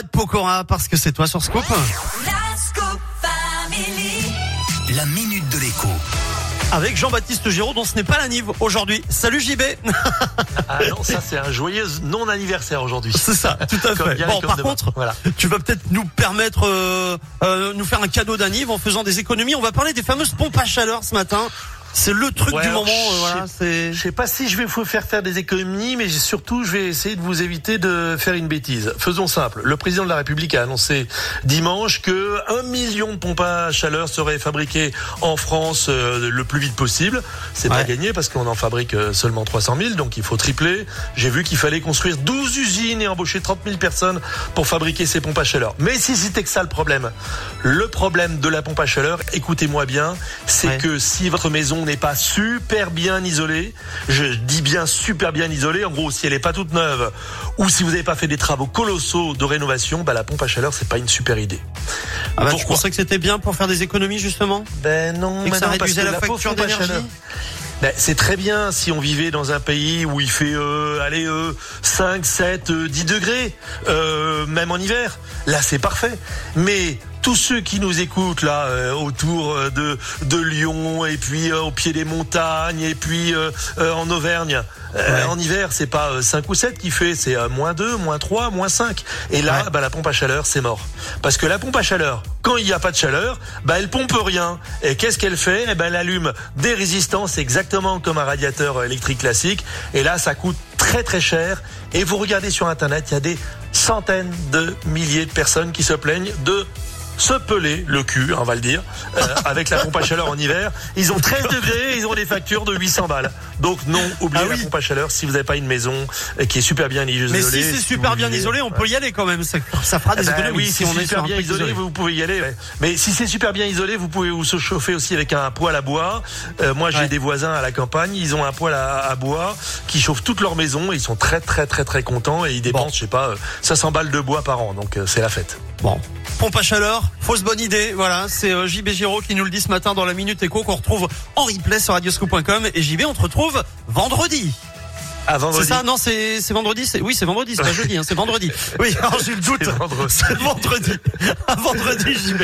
Ahmad Pokora parce que c'est toi sur Scoop. La minute de l'écho. Avec Jean-Baptiste Giraud dont ce n'est pas la Nive aujourd'hui. Salut JB Ah non, ça c'est un joyeux non-anniversaire aujourd'hui. C'est ça, tout à fait. Bon, comme par demain. contre, Voilà. tu vas peut-être nous permettre, euh, euh, nous faire un cadeau d'anniv en faisant des économies. On va parler des fameuses pompes à chaleur ce matin. C'est le truc Ouais, du moment. euh, je voilà, sais- c'est. Je sais pas si je vais vous faire faire des économies, mais surtout je vais essayer de vous éviter de faire une bêtise. Faisons simple. Le président de la République a annoncé dimanche que un million de pompes à chaleur seraient fabriquées en France euh, le plus vite possible. C'est pas gagné parce qu'on en fabrique euh, seulement 300 000, donc il faut tripler. J'ai vu qu'il fallait construire 12 usines et embaucher 30 000 personnes pour fabriquer ces pompes à chaleur. Mais si c'était que ça le problème, le problème de la pompe à chaleur, écoutez-moi bien, c'est Ouais. que si votre maison n'est pas super bien isolée, je dis bien super bien isolée, en gros si elle n'est pas toute neuve, ou si vous n'avez pas fait des travaux colossaux de rénovation, bah la pompe à chaleur c'est pas une super idée. Ah bah, Pourquoi pensais que c'était bien pour faire des économies justement? Ben non, Et que mais ça non, parce réduisait que la facture d'énergie Ben, c'est très bien si on vivait dans un pays où il fait euh, allez euh, 5, 7, euh, 10 degrés, euh, même en hiver. Là, c'est parfait. Mais tous ceux qui nous écoutent là euh, autour euh, de de Lyon et puis euh, au pied des montagnes et puis euh, euh, en Auvergne, euh, Ouais. en hiver, c'est pas euh, 5 ou 7 qui fait, c'est euh, moins 2, moins 3, moins 5. Et là, Ouais. bah, la pompe à chaleur, c'est mort. Parce que la pompe à chaleur, quand il n'y a pas de chaleur, bah, elle pompe rien. Et qu'est-ce qu'elle fait? Eh ben, Elle allume des résistances exactement comme un radiateur électrique classique. Et là, ça coûte très très cher. Et vous regardez sur Internet, il y a des centaines de milliers de personnes qui se plaignent de se peler le cul, on va le dire, euh, avec la pompe à chaleur en hiver. Ils ont 13 degrés, ils ont des factures de 800 balles. Donc non, oubliez Ah oui. la pompe à chaleur si vous n'avez pas une maison euh, qui est super bien isolée. Mais si c'est super bien isolé, on peut y aller quand même. Ça, ça fera des eh ben économies oui, si on est super bien isolé, vous pouvez y aller. ouais. Mais si c'est super bien isolé, vous pouvez vous chauffer aussi avec un poêle à bois. Euh, moi, j'ai Ouais. des voisins à la campagne, ils ont un poêle à, à bois qui chauffe toute leur maison. Et ils sont très très très très contents et ils dépensent, Bon. je sais pas, euh, 500 balles de bois par an. Donc euh, c'est la fête. Bon, pompe à chaleur, fausse bonne idée. Voilà, c'est euh, JB Giraud qui nous le dit ce matin dans la Minute Éco qu'on retrouve en replay sur radioscoop.com. Et JB, on te retrouve vendredi. C'est vendredi. ça Non, c'est c'est vendredi. c'est- Oui, c'est vendredi, c'est pas jeudi, hein, c'est vendredi. Oui, alors j'ai le doute. C'est vendredi. C'est vendredi. À vendredi, JB.